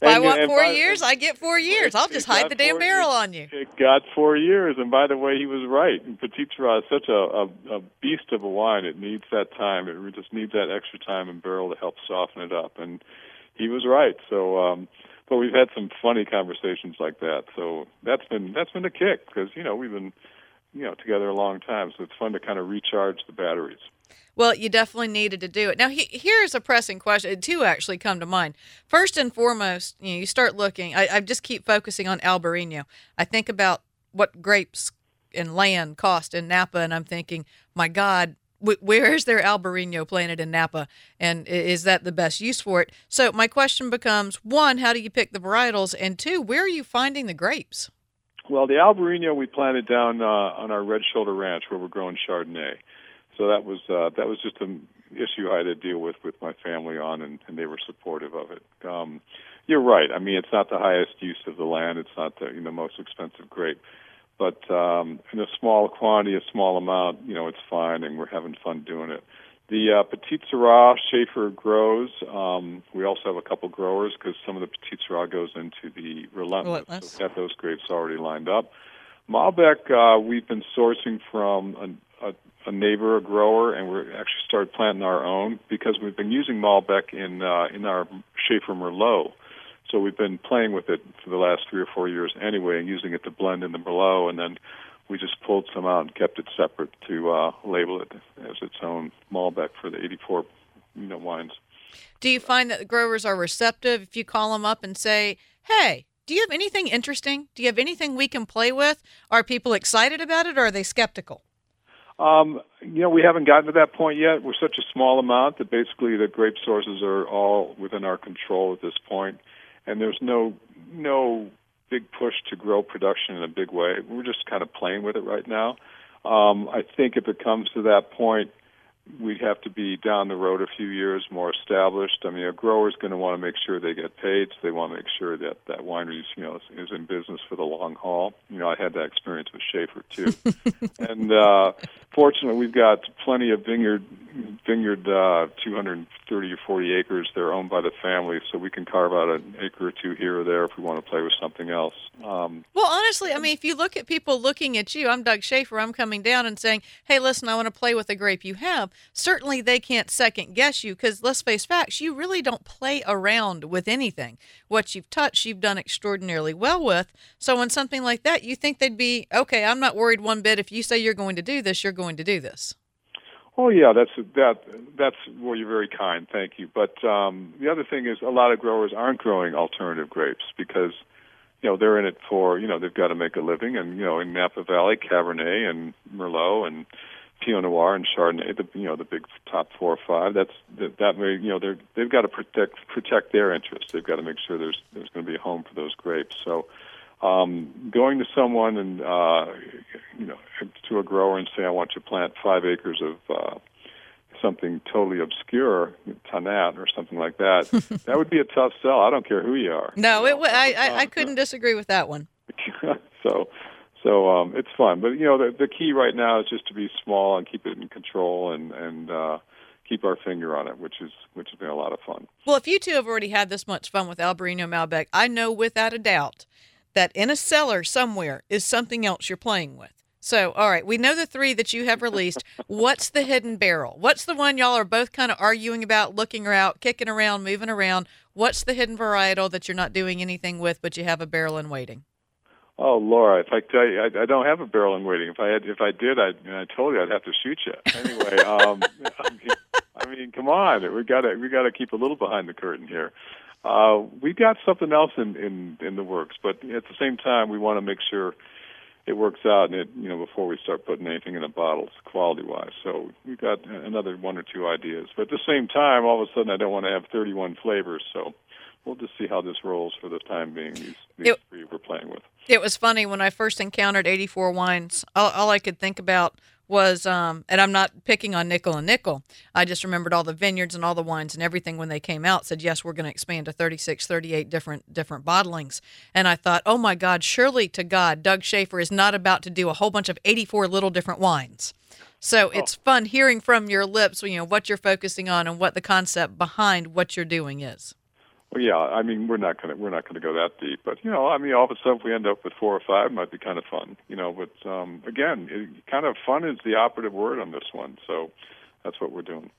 Speaker 10: If I want four
Speaker 22: by-
Speaker 10: years, I get four years. I'll just hide the damn barrel on you.
Speaker 22: It got four years, and by the way, he was right. And Petit Syrah is such a, a, a beast of a wine. It needs that time. It just needs that extra time in barrel to help soften it up. And he was right. So, um, but we've had some funny conversations like that. So that's been that's been a kick because you know we've been you know together a long time. So it's fun to kind of recharge the batteries.
Speaker 10: Well, you definitely needed to do it. Now, he, here's a pressing question. Two actually come to mind. First and foremost, you know, you start looking. I, I just keep focusing on Albarino. I think about what grapes and land cost in Napa, and I'm thinking, my God, wh- where is there Albarino planted in Napa, and is that the best use for it? So my question becomes: one, how do you pick the varietals, and two, where are you finding the grapes?
Speaker 22: Well, the Albarino we planted down uh, on our Red Shoulder Ranch where we're growing Chardonnay. So that was uh, that was just an issue I had to deal with with my family on, and, and they were supportive of it. Um, you're right. I mean, it's not the highest use of the land. It's not the you know most expensive grape, but um, in a small quantity, a small amount, you know, it's fine, and we're having fun doing it. The uh, Petit Syrah Shafer grows. Um, we also have a couple growers because some of the Petit Syrah goes into the Relentless.
Speaker 10: Relentless.
Speaker 22: So we have those grapes already lined up. Malbec, uh, we've been sourcing from a, a, a neighbor, a grower, and we're actually started planting our own because we've been using Malbec in uh, in our Shafer Merlot. So we've been playing with it for the last three or four years anyway, and using it to blend in the Merlot, and then we just pulled some out and kept it separate to uh, label it as its own Malbec for the 84, you know, wines.
Speaker 10: Do you find that the growers are receptive if you call them up and say, "Hey, do you have anything interesting? Do you have anything we can play with?" Are people excited about it, or are they skeptical?
Speaker 22: Um, you know, we haven't gotten to that point yet. We're such a small amount that basically the grape sources are all within our control at this point, and there's no no big push to grow production in a big way. We're just kind of playing with it right now. Um, I think if it comes to that point, we'd have to be down the road a few years more established. I mean, a grower's going to want to make sure they get paid, so they want to make sure that that winery, you know, is, is in business for the long haul. You know, I had that experience with Shafer too, and uh, fortunately, we've got plenty of vineyard vineyard uh, 230 or 40 acres. They're owned by the family, so we can carve out an acre or two here or there if we want to play with something else. Um,
Speaker 10: Well, honestly, I mean, if you look at people looking at you, I'm Doug Shafer. I'm coming down and saying, "Hey, listen, I want to play with the grape you have." Certainly, they can't second guess you because let's face facts, you really don't play around with anything. What you've touched, you've done extraordinarily well with. So, when something like that, you think they'd be okay. I'm not worried one bit. If you say you're going to do this, you're going to do this.
Speaker 22: Oh yeah, that's that. That's well, you're very kind. Thank you. But um, the other thing is, a lot of growers aren't growing alternative grapes because you know they're in it for you know they've got to make a living, and you know in Napa Valley, Cabernet and Merlot and Pinot Noir and Chardonnay, the you know the big top four or five. That's that, that way you know they're they've got to protect protect their interests. They've got to make sure there's there's going to be a home for those grapes. So um, going to someone and uh, you know to a grower and say I want you to plant five acres of uh, something totally obscure, Tannat or something like that, that would be a tough sell. I don't care who you are.
Speaker 10: No, it. w- I, I I couldn't disagree with that one.
Speaker 22: so so um it's fun but you know the the key right now is just to be small and keep it in control and and uh keep our finger on it which is which has been a lot of fun
Speaker 10: Well, if you two have already had this much fun with Albarino Malbec, I know without a doubt that in a cellar somewhere is something else you're playing with. So, all right, we know the three that you have released. What's the hidden barrel? What's the one y'all are both kind of arguing about, looking around, kicking around, moving around? What's the hidden varietal that you're not doing anything with, but you have a barrel in waiting?
Speaker 22: oh laura if i tell you i, I don't have a barrel in waiting if i had if i did i i told you i'd have to shoot you anyway um I mean, I mean come on we got to we got to keep a little behind the curtain here uh we've got something else in in in the works but at the same time we want to make sure it works out and it you know before we start putting anything in the bottles quality wise so we've got another one or two ideas but at the same time all of a sudden i don't want to have 31 flavors so we'll just see how this rolls for the time being these, these
Speaker 10: It-
Speaker 22: three we're playing with
Speaker 10: It was funny when I first encountered 84 wines. All, all I could think about was, um, and I'm not picking on Nickel and Nickel. I just remembered all the vineyards and all the wines and everything when they came out said, yes, we're going to expand to 36, 38 different different bottlings. And I thought, oh my God, surely to God, Doug Shafer is not about to do a whole bunch of 84 little different wines. So it's fun hearing from your lips, you know, what you're focusing on and what the concept behind what you're doing is.
Speaker 22: Well, yeah, I mean, we're not gonna we're not gonna go that deep, but you know, I mean, all of a sudden, if we end up with four or five, might be kind of fun, you know. But um, again, it, kind of fun is the operative word on this one, so that's what we're doing.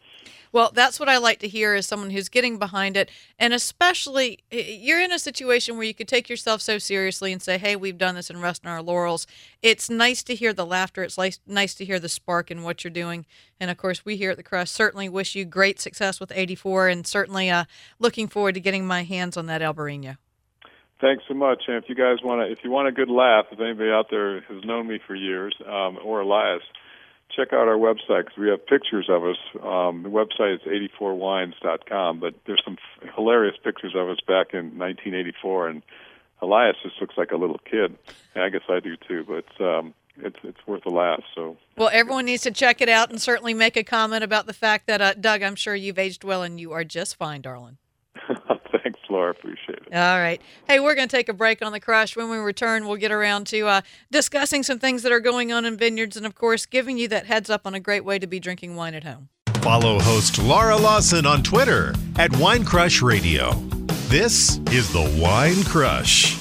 Speaker 10: Well, that's what I like to hear is someone who's getting behind it. And especially, you're in a situation where you could take yourself so seriously and say, hey, we've done this and rest on our laurels. It's nice to hear the laughter. It's nice, to hear the spark in what you're doing. And of course, we here at the Crush certainly wish you great success with 84 and certainly uh, looking forward to getting my hands on that Albarino.
Speaker 22: Thanks so much. And if you guys want to, if you want a good laugh, if anybody out there has known me for years, um, or Elias, check out our website because we have pictures of us. Um, the website is 84wines.com, but there's some f- hilarious pictures of us back in 1984, and Elias just looks like a little kid. And I guess I do too, but um, it's it's worth a laugh. So
Speaker 10: Well, everyone needs to check it out and certainly make a comment about the fact that, uh, Doug, I'm sure you've aged well and you are just fine, darling.
Speaker 22: thanks, Laura. Appreciate it.
Speaker 10: All right. Hey, we're going to take a break on the crush. When we return, we'll get around to uh, discussing some things that are going on in vineyards and, of course, giving you that heads up on a great way to be drinking wine at home.
Speaker 30: Follow host Laura Lawson on Twitter at Wine Crush Radio. This is the Wine Crush.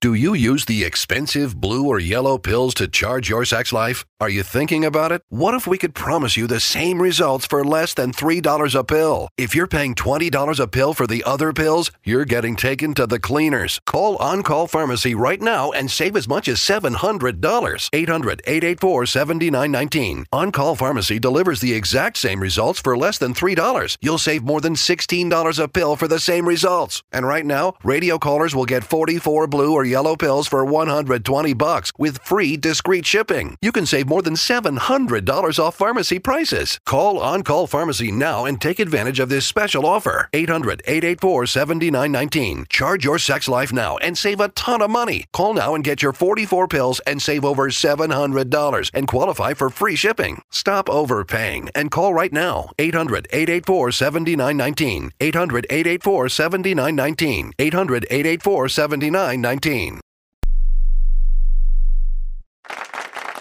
Speaker 31: Do you use the expensive blue or yellow pills to charge your sex life? Are you thinking about it? What if we could promise you the same results for less than $3 a pill? If you're paying $20 a pill for the other pills, you're getting taken to the cleaners. Call On Call Pharmacy right now and save as much as $700. 800 884 7919. On Call Pharmacy delivers the exact same results for less than $3. You'll save more than $16 a pill for the same results. And right now, radio callers will get 44 blue or yellow pills for 120 bucks with free discreet shipping. You can save more than $700 off pharmacy prices. Call On Call Pharmacy now and take advantage of this special offer. 800-884-7919. Charge your sex life now and save a ton of money. Call now and get your 44 pills and save over $700 and qualify for free shipping. Stop overpaying and call right now. 800-884-7919. 800-884-7919. 800-884-7919.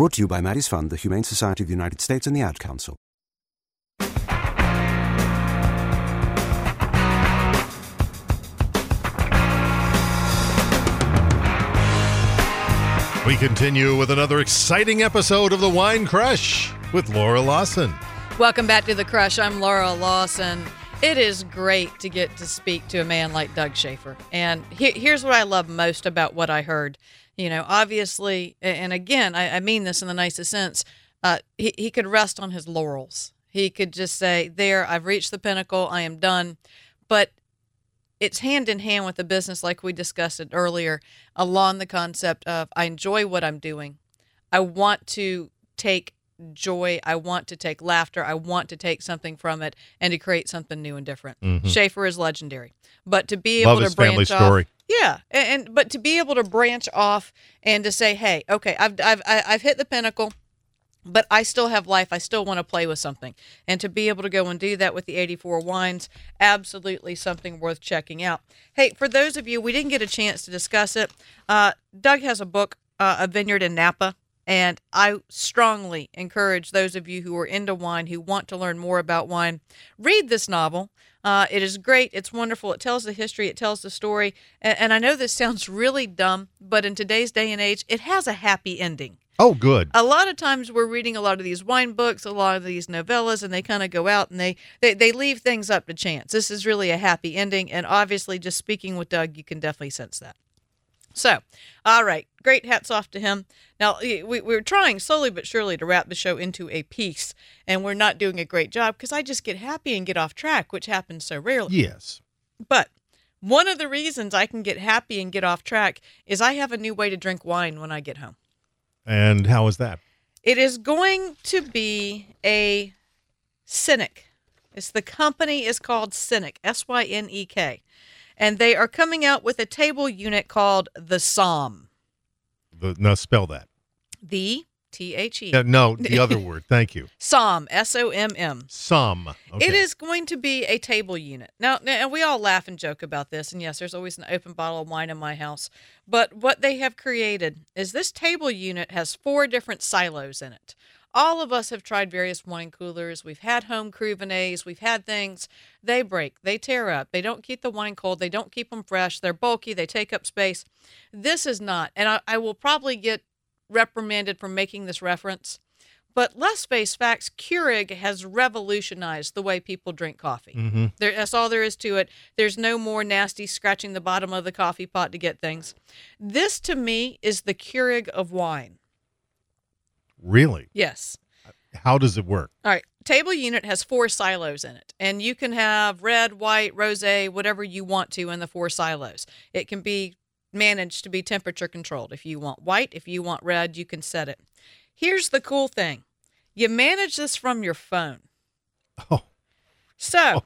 Speaker 32: Brought to you by Maddie's Fund, the Humane Society of the United States, and the Ad Council.
Speaker 8: We continue with another exciting episode of The Wine Crush with Laura Lawson.
Speaker 10: Welcome back to The Crush. I'm Laura Lawson. It is great to get to speak to a man like Doug Shafer. And he- here's what I love most about what I heard. You know, obviously, and again, I, I mean this in the nicest sense, uh, he, he could rest on his laurels. He could just say, There, I've reached the pinnacle, I am done. But it's hand in hand with the business, like we discussed it earlier, along the concept of I enjoy what I'm doing. I want to take joy. I want to take laughter. I want to take something from it and to create something new and different.
Speaker 8: Mhm.
Speaker 10: Shafer is legendary, but to be
Speaker 8: Love
Speaker 10: able
Speaker 8: his
Speaker 10: to branch
Speaker 8: family
Speaker 10: off,
Speaker 8: story.
Speaker 10: yeah, and, and but to be able to branch off and to say, hey, okay, I've I've I've hit the pinnacle. But I still have life. I still want to play with something. And to be able to go and do that with the 84 wines, absolutely something worth checking out. Hey, for those of you, we didn't get a chance to discuss it. Uh, Doug has a book, uh, A Vineyard in Napa. And I strongly encourage those of you who are into wine, who want to learn more about wine, read this novel. Uh, it is great. It's wonderful. It tells the history, it tells the story. And, and I know this sounds really dumb, but in today's day and age, it has a happy ending.
Speaker 8: Oh, good.
Speaker 10: A lot of times we're reading a lot of these wine books, a lot of these novellas, and they kind of go out and they, they, they leave things up to chance. This is really a happy ending. And obviously, just speaking with Doug, you can definitely sense that. So, all right, great hats off to him. Now, we, we're trying slowly but surely to wrap the show into a piece, and we're not doing a great job because I just get happy and get off track, which happens so rarely.
Speaker 8: Yes.
Speaker 10: But one of the reasons I can get happy and get off track is I have a new way to drink wine when I get home.
Speaker 8: And how is that?
Speaker 10: It is going to be a Synek. It's the company is called Synek, S Y N E K. And they are coming out with a table unit called the Somm.
Speaker 8: The, no, spell that.
Speaker 10: The T H E.
Speaker 8: No, the other word. Thank you.
Speaker 10: Somm, S O M M.
Speaker 8: Some. Okay.
Speaker 10: It is going to be a table unit. Now, now, we all laugh and joke about this. And yes, there's always an open bottle of wine in my house. But what they have created is this table unit has four different silos in it. All of us have tried various wine coolers. We've had home cruvinets. We've had things. They break. They tear up. They don't keep the wine cold. They don't keep them fresh. They're bulky. They take up space. This is not. And I, I will probably get reprimanded for making this reference. But let's face facts, Keurig has revolutionized the way people drink coffee.
Speaker 8: Mhm.
Speaker 10: There, that's all there is to it. There's no more nasty scratching the bottom of the coffee pot to get things. This, to me, is the Keurig of wine.
Speaker 8: Really?
Speaker 10: Yes.
Speaker 8: How does it work?
Speaker 10: All right. Table unit has four silos in it, and you can have red, white, rose, whatever you want to in the four silos. It can be managed to be temperature controlled. If you want white, if you want red, you can set it. Here's the cool thing you manage this from your phone.
Speaker 8: Oh.
Speaker 10: So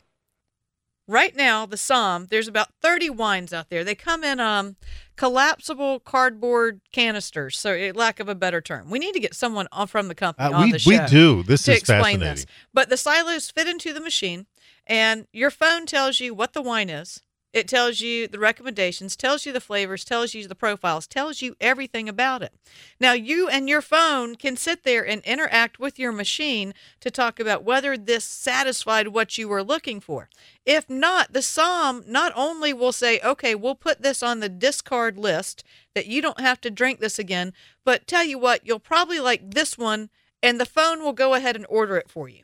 Speaker 10: right now the Somm, there's about 30 wines out there. They come in um collapsible cardboard canisters. So, eh, lack of a better term, we need to get someone on from the company
Speaker 8: Uh,
Speaker 10: on
Speaker 8: we-
Speaker 10: the show.
Speaker 8: we do. This
Speaker 10: to
Speaker 8: is
Speaker 10: explain this.
Speaker 8: fascinating.
Speaker 10: But the silos fit into the machine, and your phone tells you what the wine is. It tells you the recommendations, tells you the flavors, tells you the profiles, tells you everything about it. Now, you and your phone can sit there and interact with your machine to talk about whether this satisfied what you were looking for. If not, the Somm not only will say, okay, we'll put this on the discard list that you don't have to drink this again, but tell you what, you'll probably like this one, and the phone will go ahead and order it for you.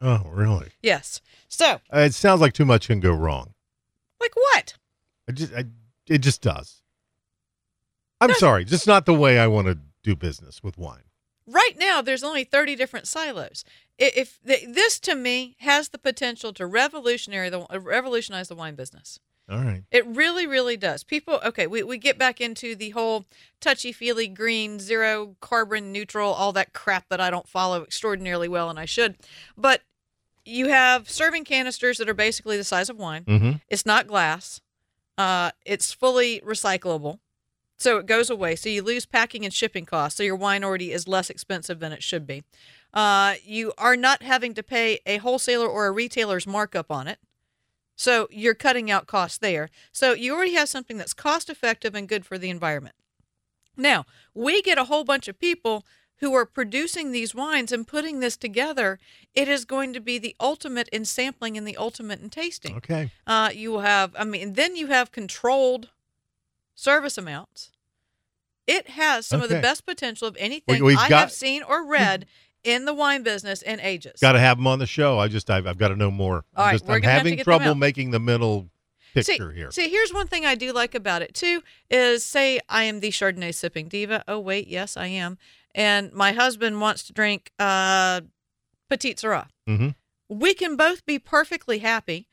Speaker 8: Oh, really?
Speaker 10: Yes. So,
Speaker 8: Uh, it sounds like too much can go wrong.
Speaker 10: Like what?
Speaker 8: I just, I, it just does. I'm sorry, just not the way I want to do business with wine.
Speaker 10: Right now, there's only 30 different silos. I- If this to me has the potential to revolutionary the uh, revolutionize the wine business.
Speaker 8: All right.
Speaker 10: It really, really does. People, okay, we, we get back into the whole touchy feely green, zero carbon neutral, all that crap that I don't follow extraordinarily well, and I should. But you have serving canisters that are basically the size of wine.
Speaker 8: Mhm.
Speaker 10: It's not glass, uh, it's fully recyclable. So it goes away. So you lose packing and shipping costs. So your wine already is less expensive than it should be. Uh, you are not having to pay a wholesaler or a retailer's markup on it. So you're cutting out costs there. So you already have something that's cost effective and good for the environment. Now, we get a whole bunch of people who are producing these wines and putting this together. It is going to be the ultimate in sampling and the ultimate in tasting.
Speaker 8: Okay.
Speaker 10: Uh, you will have, I mean, then you have controlled service amounts. It has some of the best potential of anything
Speaker 8: we've
Speaker 10: I
Speaker 8: got-
Speaker 10: have seen or read in the wine business in ages.
Speaker 8: Got to have them on the show. I just, I've, I've got to know more.
Speaker 10: All
Speaker 8: I'm,
Speaker 10: right,
Speaker 8: just,
Speaker 10: we're
Speaker 8: I'm
Speaker 10: gonna have to
Speaker 8: having trouble making the mental picture
Speaker 10: see,
Speaker 8: here.
Speaker 10: See, here's one thing I do like about it too is say I am the Chardonnay sipping diva. Oh wait, yes I am. And my husband wants to drink uh Petite Syrah.
Speaker 8: Mhm.
Speaker 10: We can both be perfectly happy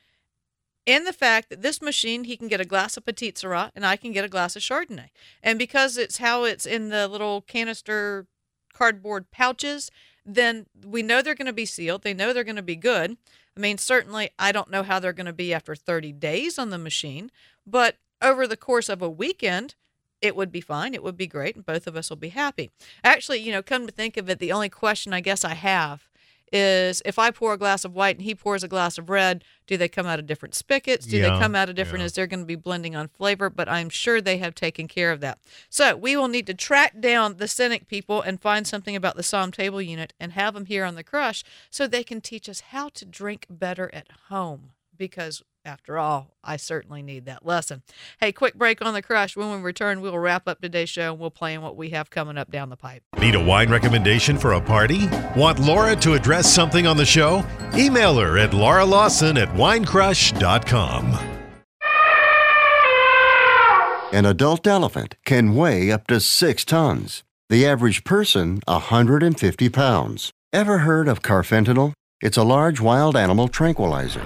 Speaker 10: in the fact that this machine he can get a glass of Petite Syrah and I can get a glass of Chardonnay. And because it's how it's in the little canister cardboard pouches, then we know they're going to be sealed. They know they're going to be good. I mean, certainly, I don't know how they're going to be after 30 days on the machine, but over the course of a weekend, it would be fine. It would be great, and both of us will be happy. Actually, you know, come to think of it, the only question I guess I have is if I pour a glass of white and he pours a glass of red, do they come out of different spigots? Do
Speaker 8: Yeah,
Speaker 10: they come out of different?
Speaker 8: yeah.
Speaker 10: Is there going to be blending on flavor? But I'm sure they have taken care of that. So we will need to track down the Synek people and find something about the Somm table unit and have them here on the Crush so they can teach us how to drink better at home. Because after all, I certainly need that lesson. Hey, quick break on the Crush. When we return, we'll wrap up today's show and we'll play in what we have coming up down the pipe.
Speaker 30: Need a wine recommendation for a party? Want Laura to address something on the show? Email her at Laura Lawson at winecrush.com.
Speaker 12: An adult elephant can weigh up to six tons. The average person, 150 pounds. Ever heard of carfentanil? It's a large wild animal tranquilizer.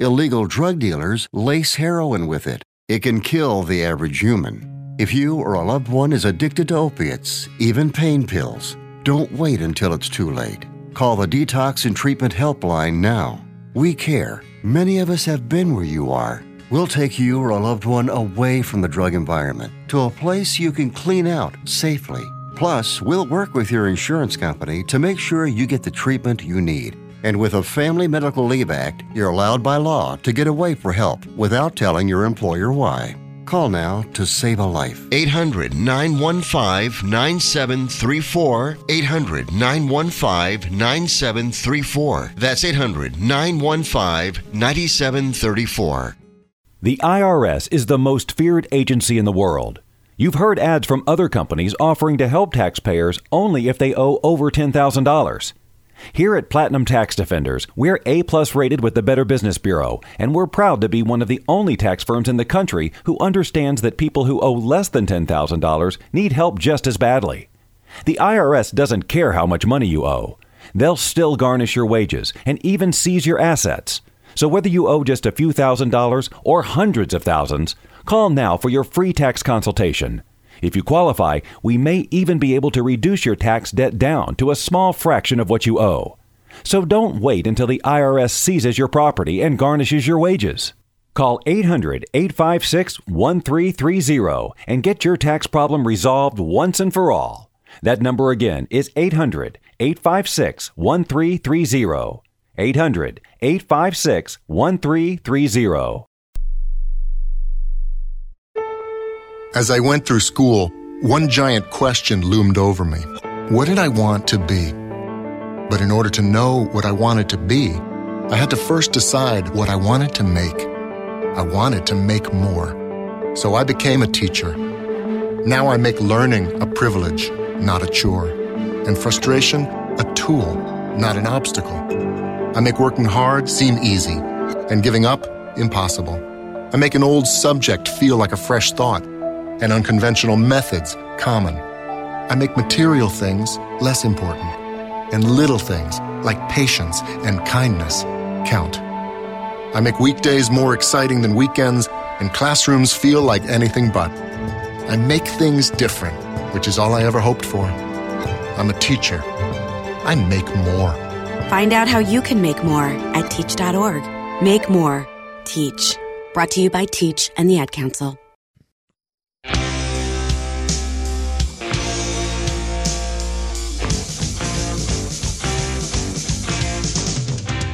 Speaker 12: Illegal drug dealers lace heroin with it. It can kill the average human. If you or a loved one is addicted to opiates, even pain pills, don't wait until it's too late. Call the Detox and Treatment Helpline now. We care. Many of us have been where you are. We'll take you or a loved one away from the drug environment to a place you can clean out safely. Plus, we'll work with your insurance company to make sure you get the treatment you need. And with a Family Medical Leave Act, you're allowed by law to get away for help without telling your employer why. Call now to save a life. 800 915 9734. 800 915 9734. That's 800 915 9734.
Speaker 33: The IRS is the most feared agency in the world. You've heard ads from other companies offering to help taxpayers only if they owe over $10,000. Here at Platinum Tax Defenders, we're A plus rated with the Better Business Bureau, and we're proud to be one of the only tax firms in the country who understands that people who owe less than $10,000 need help just as badly. The IRS doesn't care how much money you owe. They'll still garnish your wages and even seize your assets. So whether you owe just a few thousand dollars or hundreds of thousands, call now for your free tax consultation. If you qualify, we may even be able to reduce your tax debt down to a small fraction of what you owe. So don't wait until the IRS seizes your property and garnishes your wages. Call 800 856 1330 and get your tax problem resolved once and for all. That number again is 800 856 1330. 800 856 1330.
Speaker 34: As I went through school, one giant question loomed over me What did I want to be? But in order to know what I wanted to be, I had to first decide what I wanted to make. I wanted to make more. So I became a teacher. Now I make learning a privilege, not a chore, and frustration a tool, not an obstacle. I make working hard seem easy, and giving up impossible. I make an old subject feel like a fresh thought, and unconventional methods common. I make material things less important, and little things like patience and kindness count. I make weekdays more exciting than weekends, and classrooms feel like anything but. I make things different, which is all I ever hoped for. I'm a teacher. I make more.
Speaker 35: Find out how you can make more at teach.org. Make more. Teach. Brought to you by Teach and the Ad Council.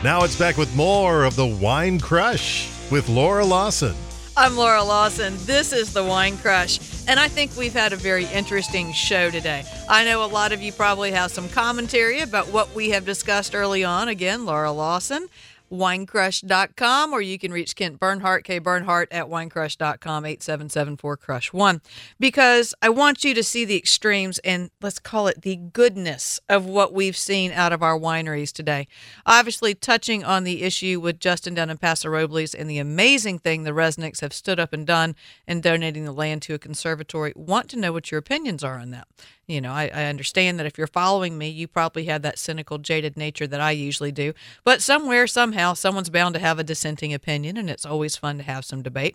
Speaker 8: Now it's back with more of the Wine Crush with Laura Lawson.
Speaker 10: I'm Laura Lawson. This is the Wine Crush, and I think we've had a very interesting show today. I know a lot of you probably have some commentary about what we have discussed early on. Again, Laura Lawson, winecrush.com, or you can reach Kent Bernhardt, K Bernhardt at winecrush.com, 8774 Crush 1. Because I want you to see the extremes and let's call it the goodness of what we've seen out of our wineries today. Obviously, touching on the issue with Justin Dunn and Paso Robles and the amazing thing the Resnicks have stood up and done in donating the land to a conservatory. Want to know what your opinions are on that. You know, I, I, understand that if you're following me, you probably have that cynical, jaded nature that I usually do. But somewhere, somehow, someone's bound to have a dissenting opinion, and it's always fun to have some debate.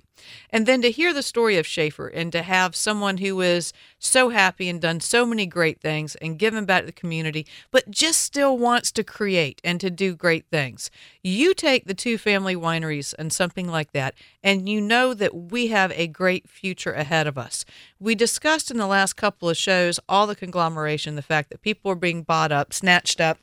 Speaker 10: And then to hear the story of Shafer and to have someone who is so happy and done so many great things and given back to the community, but just still wants to create and to do great things. You take the two family wineries and something like that, and you know that we have a great future ahead of us. We discussed in the last couple of shows all the conglomeration, the fact that people are being bought up, snatched up,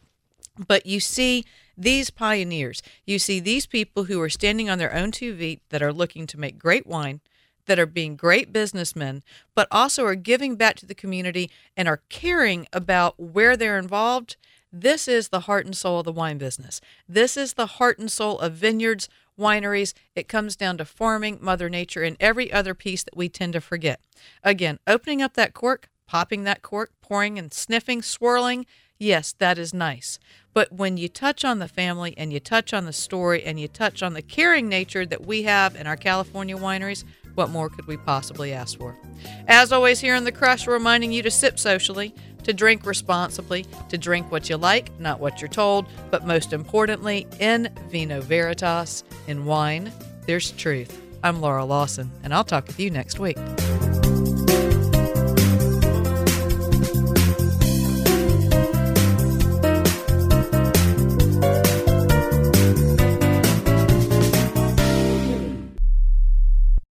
Speaker 10: but you see these pioneers, you see these people who are standing on their own two feet that are looking to make great wine, that are being great businessmen, but also are giving back to the community and are caring about where they're involved this is the heart and soul of the wine business. This is the heart and soul of vineyards, wineries. It comes down to farming, Mother Nature, and every other piece that we tend to forget. Again, opening up that cork, popping that cork, pouring and sniffing, swirling. Yes, that is nice. But when you touch on the family and you touch on the story and you touch on the caring nature that we have in our California wineries, what more could we possibly ask for? As always, here in the Crush, we're reminding you to sip socially, to drink responsibly, to drink what you like, not what you're told, but most importantly, in vino veritas, in wine, there's truth. I'm Laura Lawson, and I'll talk with you next week.